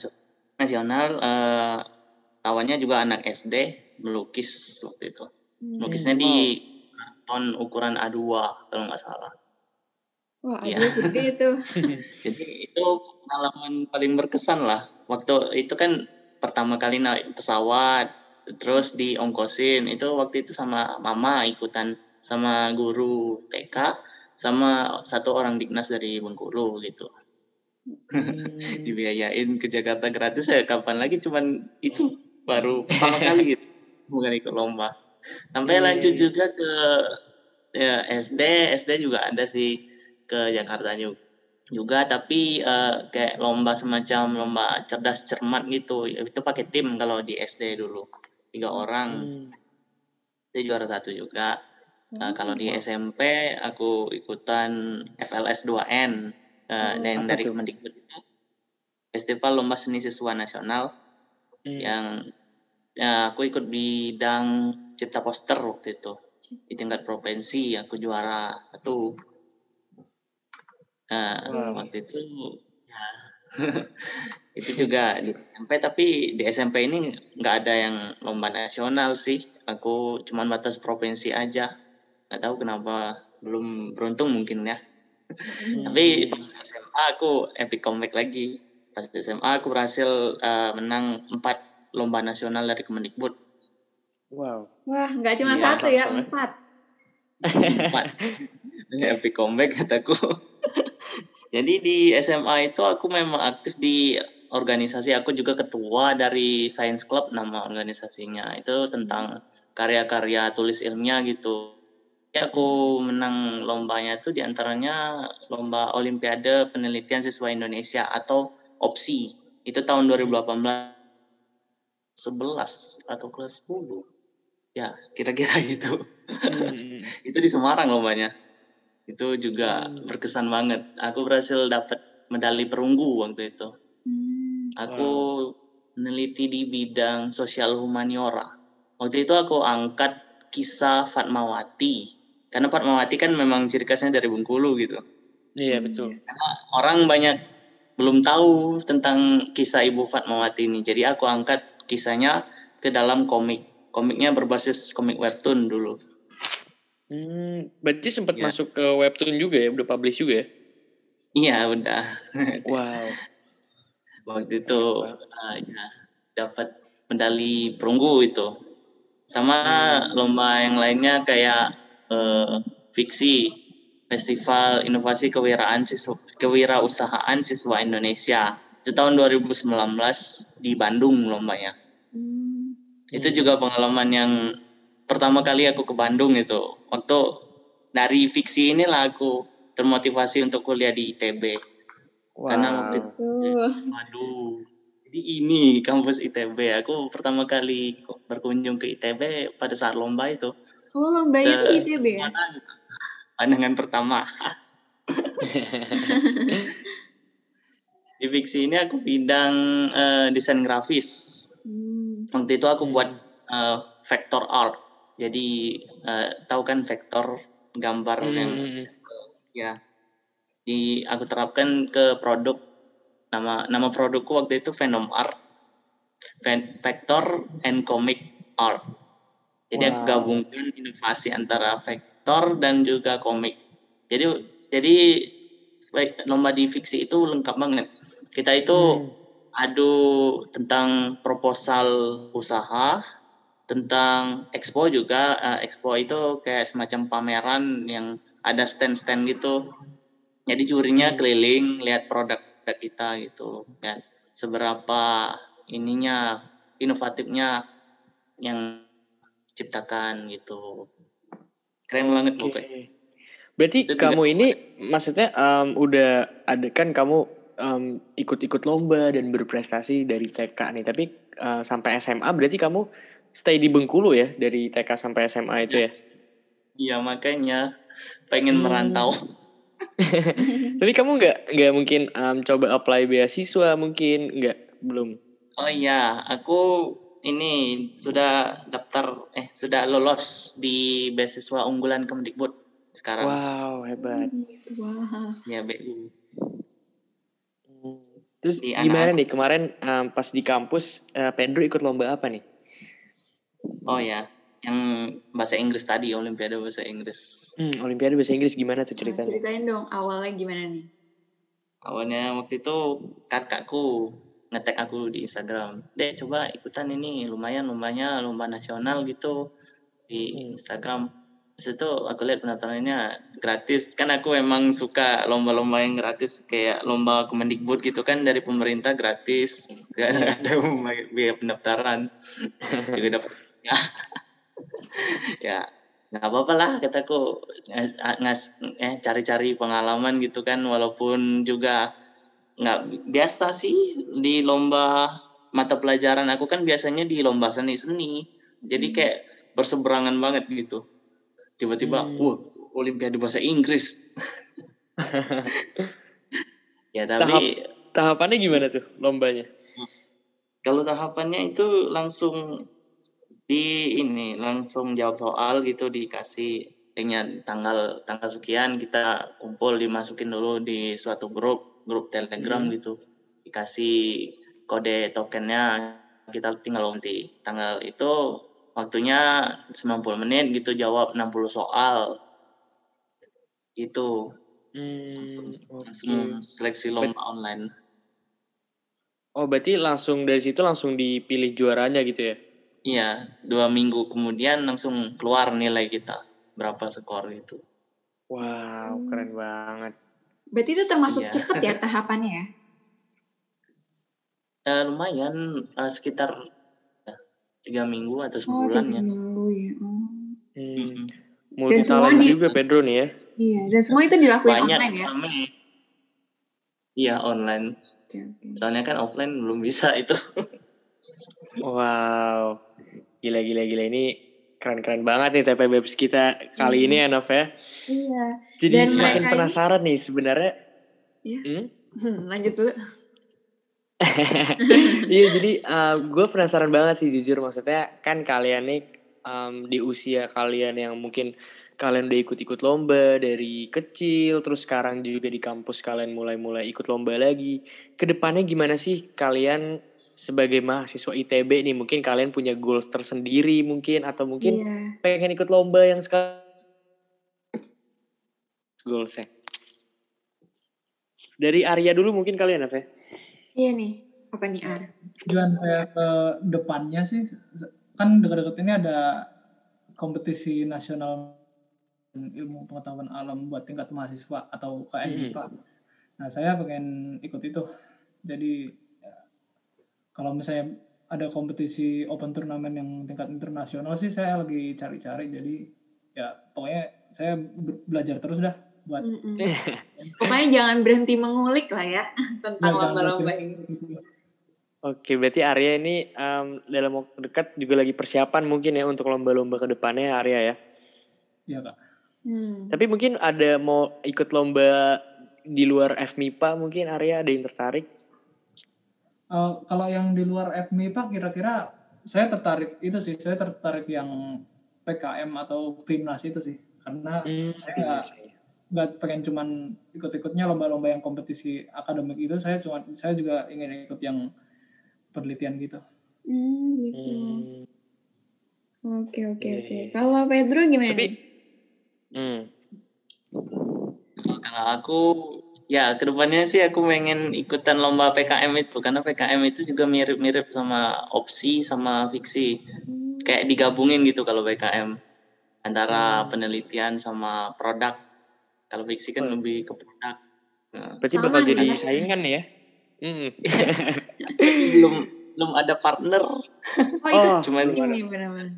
[SPEAKER 5] nasional. eh, lawannya juga anak SD melukis waktu itu.
[SPEAKER 3] hmm.
[SPEAKER 5] Melukisnya di karton ukuran A2 kalau nggak salah.
[SPEAKER 3] Wah, aduh gede tuh. (laughs)
[SPEAKER 5] Jadi itu pengalaman paling berkesan lah. Waktu itu kan pertama kali naik pesawat, terus diongkosin. Itu waktu itu sama mama ikutan sama guru TK, sama satu orang Dignas dari Bengkulu gitu.
[SPEAKER 4] Hmm. (laughs)
[SPEAKER 5] Dibiayain ke Jakarta gratis ya kapan lagi cuman itu baru pertama kali gitu. Bukan ikut lomba. Sampai
[SPEAKER 4] Iya,
[SPEAKER 5] lanjut
[SPEAKER 4] iya.
[SPEAKER 5] juga ke ya, SD, SD juga ada sih ke Jakarta juga juga tapi eh, kayak lomba semacam lomba cerdas cermat gitu itu pakai tim kalau di SD dulu tiga orang
[SPEAKER 4] Hmm.
[SPEAKER 5] itu juara satu juga Eh, kalau di SMP aku ikutan FLS 2N eh,
[SPEAKER 3] Oh,
[SPEAKER 5] dan
[SPEAKER 4] apa
[SPEAKER 5] dari? Kemendikbud itu Festival Lomba Seni Siswa Nasional
[SPEAKER 4] Hmm.
[SPEAKER 5] yang ya, aku ikut bidang cipta poster waktu itu. Di tingkat provinsi aku juara satu. Nah
[SPEAKER 4] Wow.
[SPEAKER 5] waktu itu ya. (laughs) Itu juga di SMP tapi di SMP ini nggak ada yang lomba nasional sih. Aku cuman batas provinsi aja. Nggak tahu kenapa belum beruntung mungkin ya. Tapi pas SMA aku epic comeback lagi. Pas SMA aku berhasil eh, menang empat lomba nasional dari Kemendikbud.
[SPEAKER 4] Wow.
[SPEAKER 3] Wah, nggak cuma
[SPEAKER 5] Iya,
[SPEAKER 3] satu ya,
[SPEAKER 4] ya.
[SPEAKER 3] empat.
[SPEAKER 5] empat. (laughs) Epic comeback kataku. (laughs) Jadi di SMA itu aku memang aktif di organisasi. Aku juga ketua dari Science Club nama organisasinya. Itu tentang karya-karya tulis ilmiah gitu. Ya aku menang lombanya itu di antaranya lomba Olimpiade Penelitian Siswa Indonesia atau OPSI itu tahun 2018 11 atau kelas 10 ya kira-kira (laughs) gitu
[SPEAKER 4] Hmm.
[SPEAKER 5] itu di Semarang lombanya itu juga
[SPEAKER 4] Hmm.
[SPEAKER 5] berkesan banget aku berhasil dapat medali perunggu waktu itu
[SPEAKER 3] Hmm.
[SPEAKER 5] aku meneliti di bidang sosial humaniora. Waktu itu aku angkat kisah Fatmawati. Karena Fatmawati kan memang ciri khasnya dari Bengkulu gitu.
[SPEAKER 4] Iya betul.
[SPEAKER 5] Orang banyak belum tahu tentang kisah Ibu Fatmawati ini. Jadi aku angkat kisahnya ke dalam komik. Komiknya berbasis komik webtoon dulu.
[SPEAKER 4] Hmm, berarti sempat
[SPEAKER 5] Iya.
[SPEAKER 4] masuk ke webtoon juga ya, udah publish juga ya?
[SPEAKER 5] Iya udah. (laughs)
[SPEAKER 4] Wow.
[SPEAKER 5] Waktu itu uh, ya, dapat medali perunggu itu. Sama lomba yang lainnya kayak eh, fiksi, Festival Inovasi Kewirausahaan Siswa, Kewirausahaan Siswa Indonesia. Itu tahun 2019 di Bandung lombanya. Itu juga pengalaman yang pertama kali aku ke Bandung itu. Waktu dari fiksi inilah aku termotivasi untuk kuliah di ITB. Karena waktu itu. Waduh, jadi ini kampus ITB. Aku pertama kali berkunjung ke ITB pada saat lomba itu.
[SPEAKER 3] Oh, lombanya tuh
[SPEAKER 5] Ke-
[SPEAKER 3] ITB ya?
[SPEAKER 5] Pandangan pertama. (laughs) Di fiksi ini aku bidang eh, desain grafis.
[SPEAKER 3] Hmm.
[SPEAKER 5] Waktu itu aku buat eh, vector art. Jadi eh, tahu kan vektor gambar yang
[SPEAKER 4] Hmm.
[SPEAKER 5] ya di aku terapkan ke produk nama nama produkku waktu itu Venom Art Ven- Vector and Comic Art jadi aku
[SPEAKER 4] Wow.
[SPEAKER 5] gabungkan inovasi antara vektor dan juga komik jadi jadi lomba di fiksi itu lengkap banget kita itu
[SPEAKER 4] Hmm.
[SPEAKER 5] adu tentang proposal usaha tentang expo juga Eh, expo itu kayak semacam pameran yang ada stand-stand gitu. Jadi jurinya keliling lihat produk kita gitu. Ya seberapa ininya inovatifnya yang ciptakan gitu. Keren banget pokoknya.
[SPEAKER 4] Berarti
[SPEAKER 5] Itu juga-
[SPEAKER 4] kamu ini maksudnya em, udah ada kan kamu em, ikut-ikut lomba dan berprestasi dari TK nih, tapi eh, sampai SMA berarti kamu stay di Bengkulu ya dari TK sampai SMA itu ya?
[SPEAKER 5] iya makanya pengen
[SPEAKER 4] Hmm.
[SPEAKER 5] merantau (laughs)
[SPEAKER 4] Tapi kamu nggak nggak mungkin em, coba apply beasiswa mungkin nggak belum?
[SPEAKER 5] Oh iya, aku ini sudah daftar eh sudah lolos di beasiswa unggulan Kemdikbud sekarang.
[SPEAKER 4] Wow hebat.
[SPEAKER 3] Gitu, Wah.
[SPEAKER 5] Ya BU.
[SPEAKER 4] Terus
[SPEAKER 5] Di
[SPEAKER 4] gimana
[SPEAKER 5] anak-anak.
[SPEAKER 4] nih kemarin em, pas di kampus eh, Pedro ikut lomba apa nih?
[SPEAKER 5] Oh ya, yang bahasa Inggris tadi Olimpiade bahasa Inggris.
[SPEAKER 4] Hmm, Olimpiade bahasa Inggris gimana tuh
[SPEAKER 3] Nah,
[SPEAKER 4] ceritanya?
[SPEAKER 3] ceritain dong awalnya gimana nih?
[SPEAKER 5] Awalnya waktu itu kakakku ngetek aku di Instagram. Deh coba ikutan ini lumayan lombanya lomba nasional gitu di
[SPEAKER 4] Hmm.
[SPEAKER 5] Instagram. Terus itu aku lihat pendaftarannya gratis. Kan aku emang suka lomba-lomba yang gratis kayak lomba Kemendikbud gitu kan dari pemerintah gratis. Gak ada biaya pendaftaran. (laughs) Juga dapat ya. (laughs) ya nggak apa-apa lah kataku ngas, ngas eh cari-cari pengalaman gitu kan walaupun juga nggak biasa sih di lomba mata pelajaran aku kan biasanya di lomba seni-seni jadi kayak berseberangan banget gitu tiba-tiba
[SPEAKER 4] Hmm.
[SPEAKER 5] wah olimpiade bahasa Inggris (laughs) ya tapi
[SPEAKER 4] Tahapannya gimana tuh lombanya?
[SPEAKER 5] kalau tahapannya itu langsung di ini langsung jawab soal gitu dikasih dengan tanggal tanggal sekian kita kumpul dimasukin dulu di suatu grup grup telegram
[SPEAKER 4] Hmm.
[SPEAKER 5] gitu dikasih kode tokennya kita tinggal nanti tanggal itu waktunya 90 menit gitu jawab 60 soal gitu
[SPEAKER 4] Hmm,
[SPEAKER 5] langsung,
[SPEAKER 4] oke.
[SPEAKER 5] langsung seleksi lomba online
[SPEAKER 4] Oh berarti langsung dari situ langsung dipilih juaranya gitu ya?
[SPEAKER 5] Iya, dua minggu kemudian langsung keluar nilai kita berapa skor gitu.
[SPEAKER 4] Wow
[SPEAKER 3] Hmm.
[SPEAKER 4] keren banget.
[SPEAKER 3] Berarti itu termasuk
[SPEAKER 5] Iya.
[SPEAKER 3] cepet ya tahapannya ya? (laughs)
[SPEAKER 5] Eh, lumayan eh, sekitar tiga minggu atau
[SPEAKER 3] Oh,
[SPEAKER 5] sebulan
[SPEAKER 3] tiga
[SPEAKER 5] ya.
[SPEAKER 3] minggu ya. Oh.
[SPEAKER 4] Hmm. Multi
[SPEAKER 3] semua
[SPEAKER 4] talent
[SPEAKER 3] di-
[SPEAKER 4] juga Pedro nih ya.
[SPEAKER 3] Iya, dan semua itu dilakuin
[SPEAKER 5] Banyak
[SPEAKER 3] online ya?
[SPEAKER 5] rame. Iya online.
[SPEAKER 3] Oke, oke.
[SPEAKER 5] Soalnya kan offline belum bisa itu. (laughs)
[SPEAKER 4] Wow. Gila gila gila ini keren-keren banget nih TP Babes kita kali
[SPEAKER 3] Iya.
[SPEAKER 4] ini ya Nov ya.
[SPEAKER 3] Iya.
[SPEAKER 4] Jadi
[SPEAKER 3] Dan
[SPEAKER 4] semakin
[SPEAKER 3] mereka ini-
[SPEAKER 4] penasaran nih sebenarnya.
[SPEAKER 3] Iya.
[SPEAKER 4] Hmm?
[SPEAKER 3] Hmm, (laughs) lanjut dulu. (laughs)
[SPEAKER 4] Iya jadi gue penasaran banget sih jujur maksudnya kan kalian nih um, di usia kalian yang mungkin kalian udah ikut-ikut lomba dari kecil terus sekarang juga di kampus kalian mulai-mulai ikut lomba lagi. Ke depannya gimana sih kalian sebagai mahasiswa ITB nih mungkin kalian punya goals tersendiri mungkin atau mungkin
[SPEAKER 3] Iya.
[SPEAKER 4] pengen ikut lomba yang sekarang goalsnya. Dari Arya dulu mungkin kalian apa?
[SPEAKER 3] Iya nih. Apa nih Ar?
[SPEAKER 2] Tujuan saya ke depannya sih, kan dekat-dekat ini ada kompetisi nasional ilmu pengetahuan alam buat tingkat mahasiswa atau KN IPA. Nah saya pengen ikut itu. Jadi ya, kalau misalnya ada kompetisi open turnamen yang tingkat internasional sih saya lagi cari-cari. Jadi ya pokoknya saya be- belajar terus dah buat.
[SPEAKER 3] Pokoknya jangan berhenti mengulik lah ya (laughs) tentang lomba-lomba ini.
[SPEAKER 4] Oke, berarti Arya ini em, dalam waktu dekat juga lagi persiapan mungkin ya untuk lomba-lomba ke depannya ya, Arya ya.
[SPEAKER 2] ya kak.
[SPEAKER 3] Hmm.
[SPEAKER 4] Tapi mungkin ada mau ikut lomba di luar FMIPA mungkin Arya ada yang tertarik?
[SPEAKER 2] Eh, kalau yang di luar FMIPA kira-kira saya tertarik itu sih, saya tertarik yang PKM atau Primnas itu sih. Karena
[SPEAKER 4] Hmm,
[SPEAKER 2] saya nggak pengen cuman ikut-ikutnya lomba-lomba yang kompetisi akademik itu, saya cuma saya juga ingin ikut yang penelitian gitu.
[SPEAKER 3] Hmm, gitu.
[SPEAKER 4] Hmm,
[SPEAKER 3] Oke, oke,
[SPEAKER 4] Iya,
[SPEAKER 3] oke.
[SPEAKER 4] iya.
[SPEAKER 3] Kalau Pedro gimana
[SPEAKER 4] Tapi- hmm.
[SPEAKER 5] Kalau aku ya ke depannya sih aku pengen ikutan lomba PKM itu karena PKM itu juga mirip-mirip sama opsi sama fiksi kayak digabungin gitu kalau PKM antara penelitian sama produk kalau fiksi kan
[SPEAKER 4] Oh.
[SPEAKER 5] lebih ke produk Nah,
[SPEAKER 4] Berarti
[SPEAKER 3] Sama
[SPEAKER 4] bakal
[SPEAKER 3] nih,
[SPEAKER 4] jadi
[SPEAKER 3] Mas.
[SPEAKER 4] saingan ya? Hmm. (laughs)
[SPEAKER 5] belum belum ada partner (laughs)
[SPEAKER 3] Oh, itu
[SPEAKER 4] Oh,
[SPEAKER 5] cuman
[SPEAKER 3] ini benar-benar.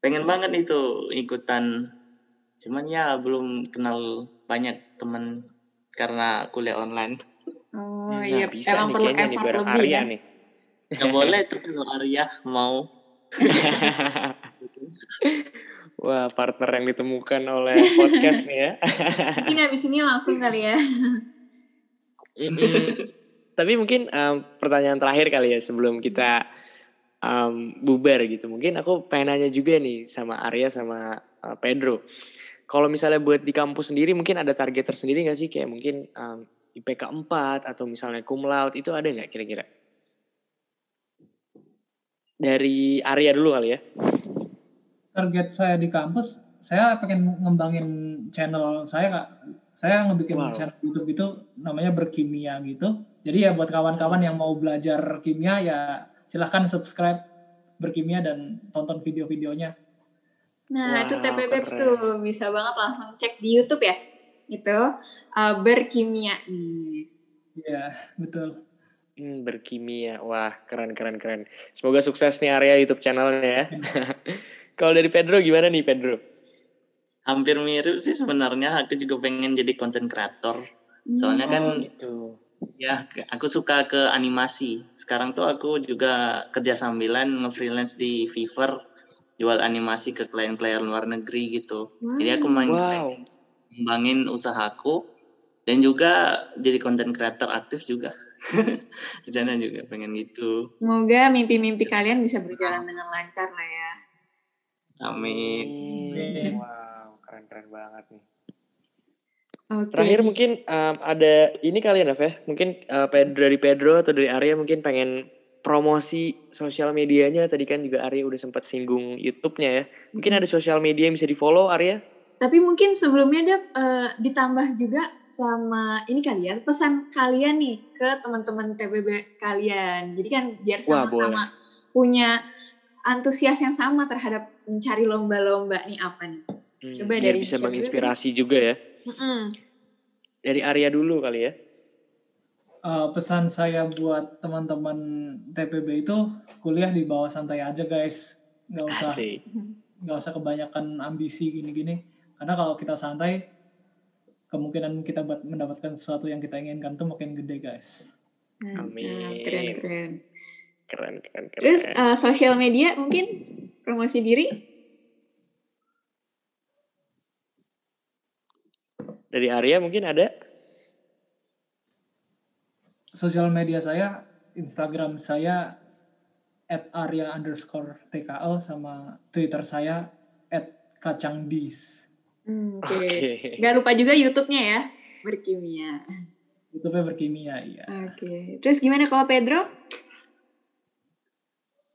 [SPEAKER 5] pengen banget itu ikutan cuman ya belum kenal banyak teman karena kuliah online
[SPEAKER 3] Oh,
[SPEAKER 4] Nah,
[SPEAKER 3] iya,
[SPEAKER 4] bisa
[SPEAKER 3] emang
[SPEAKER 4] nih
[SPEAKER 3] perlu
[SPEAKER 4] kayaknya nih
[SPEAKER 3] effort
[SPEAKER 4] bareng
[SPEAKER 3] lebih
[SPEAKER 4] Arya
[SPEAKER 3] ya.
[SPEAKER 4] nih.
[SPEAKER 5] ya boleh (laughs) tuh kalau Arya mau
[SPEAKER 4] Wah, partner yang ditemukan oleh podcast nih ya. (laughs)
[SPEAKER 3] Mungkin habis ini langsung kali ya.
[SPEAKER 4] Tapi mungkin em, pertanyaan terakhir kali ya sebelum kita em, bubar gitu. Mungkin aku pengen nanya juga nih sama Arya sama eh, Pedro. Kalau misalnya buat di kampus sendiri mungkin ada target tersendiri nggak sih? Kayak mungkin em, IPK 4 atau misalnya cum laude itu ada nggak kira-kira? Dari Arya dulu kali ya.
[SPEAKER 2] Target saya di kampus, saya pengen ngembangin channel saya kak. Saya ngebikin
[SPEAKER 4] Wow.
[SPEAKER 2] channel YouTube itu namanya berkimia gitu. Jadi ya buat kawan-kawan yang mau belajar kimia ya silahkan subscribe berkimia dan tonton video-videonya.
[SPEAKER 3] Nah, itu
[SPEAKER 4] Wow,
[SPEAKER 3] TP Babes
[SPEAKER 4] keren.
[SPEAKER 3] tuh bisa banget langsung cek di YouTube ya. Itu uh, berkimia nih.
[SPEAKER 2] Iya betul.
[SPEAKER 4] Hmm, berkimia. Wah, keren keren keren. Semoga sukses nih Arya YouTube channelnya ya. Kalau dari Pedro gimana nih Pedro?
[SPEAKER 5] hampir mirip sih sebenarnya aku juga pengen jadi konten kreator soalnya kan
[SPEAKER 4] Oh, gitu.
[SPEAKER 5] ya aku suka ke animasi sekarang tuh aku juga kerja sambilan nge-freelance di Fiverr jual animasi ke klien-klien luar negeri gitu jadi aku main
[SPEAKER 4] Wow.
[SPEAKER 5] ngembangin usahaku dan juga jadi konten kreator aktif juga (laughs) rencana juga pengen gitu
[SPEAKER 3] Semoga mimpi-mimpi kalian bisa berjalan dengan lancar lah ya.
[SPEAKER 5] Amin
[SPEAKER 2] Amin.
[SPEAKER 4] Wow, keren-keren banget nih.
[SPEAKER 3] Oke.
[SPEAKER 4] Terakhir mungkin um, ada ini kalian ya, Mungkin uh, Pedro dari Pedro atau dari Arya mungkin pengen promosi sosial medianya. Tadi kan juga Arya udah sempat singgung YouTube-nya ya. Mungkin ada sosial media yang bisa di-follow Arya?
[SPEAKER 3] Tapi mungkin sebelumnya ada eh, ditambah juga sama ini kalian pesan kalian nih ke teman-teman TBB kalian. Jadi kan biar
[SPEAKER 4] Wah,
[SPEAKER 3] sama-sama punya antusias yang sama terhadap mencari lomba-lomba nih apa nih.
[SPEAKER 4] Hmm,
[SPEAKER 3] Coba
[SPEAKER 4] biar
[SPEAKER 3] dari
[SPEAKER 4] bisa
[SPEAKER 3] siapa dulu?
[SPEAKER 4] menginspirasi juga ya.
[SPEAKER 3] Mm-mm.
[SPEAKER 4] Dari Arya dulu kali ya.
[SPEAKER 2] Eh, pesan saya buat teman-teman TPB itu kuliah di bawah santai aja guys. Nggak usah
[SPEAKER 4] Asik.
[SPEAKER 2] nggak usah kebanyakan ambisi gini-gini. Karena kalau kita santai, kemungkinan kita buat mendapatkan sesuatu yang kita inginkan tuh makin gede guys.
[SPEAKER 3] Mantap,
[SPEAKER 4] Amin.
[SPEAKER 3] Keren keren.
[SPEAKER 4] Keren, keren, keren.
[SPEAKER 3] Terus eh, sosial media mungkin promosi diri?
[SPEAKER 4] dari Arya mungkin ada?
[SPEAKER 2] Sosial media saya Instagram saya at Arya underscore TKL sama Twitter saya at kacangdis.
[SPEAKER 3] Hmm, Oke.
[SPEAKER 4] Oke.
[SPEAKER 3] Nggak lupa juga YouTube-nya ya, berkimia.
[SPEAKER 2] YouTube-nya berkimia, iya.
[SPEAKER 3] Oke. Terus gimana kalau Pedro?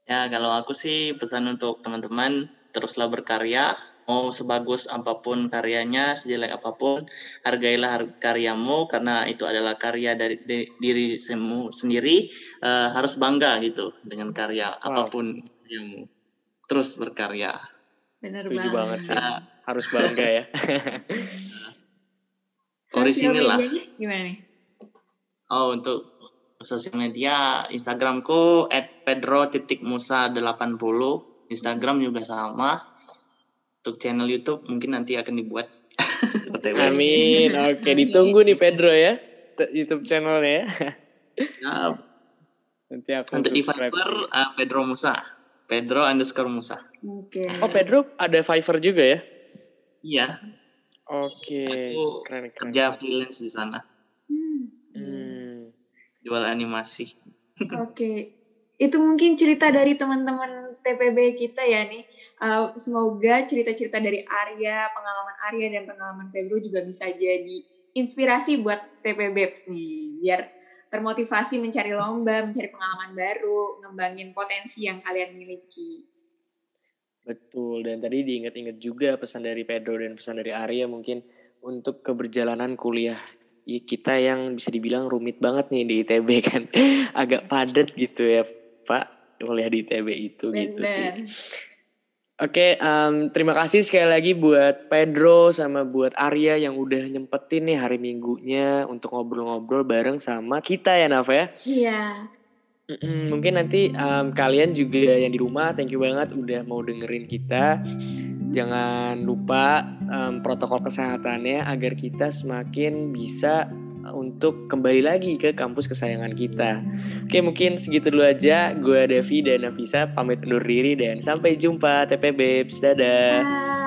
[SPEAKER 5] Ya, kalau aku sih pesan untuk teman-teman teruslah berkarya. Mau sebagus apa pun karyanya, sejelek apa pun, hargailah har- karyamu karena itu adalah karya dari di- diri semu sendiri. Eh, harus bangga gitu dengan karya apa pun karyamu. Terus berkarya.
[SPEAKER 4] Setuju
[SPEAKER 3] banget.
[SPEAKER 4] banget sih.
[SPEAKER 5] Eh,
[SPEAKER 4] Harus bangga ya. (laughs)
[SPEAKER 5] Orisinil lah.
[SPEAKER 3] gimana nih?
[SPEAKER 5] Oh, untuk sosial media, Instagramku @pedro.musa80. Instagram juga sama. Untuk channel YouTube mungkin nanti akan dibuat. (laughs)
[SPEAKER 4] Amin. (laughs) Oke, ditunggu nih Pedro ya. YouTube channelnya ya. Nanti aku
[SPEAKER 5] untuk di. Fiverr uh, Pedro Musa. Pedro underscore Musa.
[SPEAKER 3] Oke.
[SPEAKER 4] Oh, Pedro ada Fiverr juga ya?
[SPEAKER 5] Iya,
[SPEAKER 4] Oke.
[SPEAKER 5] Aku
[SPEAKER 4] Keren, keren.
[SPEAKER 5] kerja freelance di sana.
[SPEAKER 3] Hmm.
[SPEAKER 4] Hmm.
[SPEAKER 5] Jual animasi.
[SPEAKER 3] Oke, itu mungkin cerita dari teman-teman TPB kita ya nih. Uh, semoga cerita-cerita dari Arya, pengalaman Arya dan pengalaman Pedro juga bisa jadi inspirasi buat TPB nih, biar termotivasi mencari lomba, mencari pengalaman baru, ngembangin potensi yang kalian miliki.
[SPEAKER 4] Betul, dan tadi diingat-ingat juga pesan dari Pedro dan pesan dari Arya mungkin untuk keberjalanan kuliah kita yang bisa dibilang rumit banget nih di ITB kan. (laughs) Agak padat gitu ya Pak, kuliah di ITB itu gitu sih.
[SPEAKER 3] Bener.
[SPEAKER 4] Oke, em, terima kasih sekali lagi buat Pedro sama buat Arya yang udah nyempetin nih hari minggunya untuk ngobrol-ngobrol bareng sama kita ya Naf ya.
[SPEAKER 3] Iya.
[SPEAKER 4] Mm-mm, mungkin nanti em, kalian juga yang di rumah thank you banget udah mau dengerin kita. Jangan lupa em, protokol kesehatannya agar kita semakin bisa untuk kembali lagi ke kampus kesayangan kita. Oke mungkin segitu dulu aja. Gue Devi dan Nafisa pamit undur diri dan sampai jumpa TP Babes. Dadah.
[SPEAKER 3] Bye.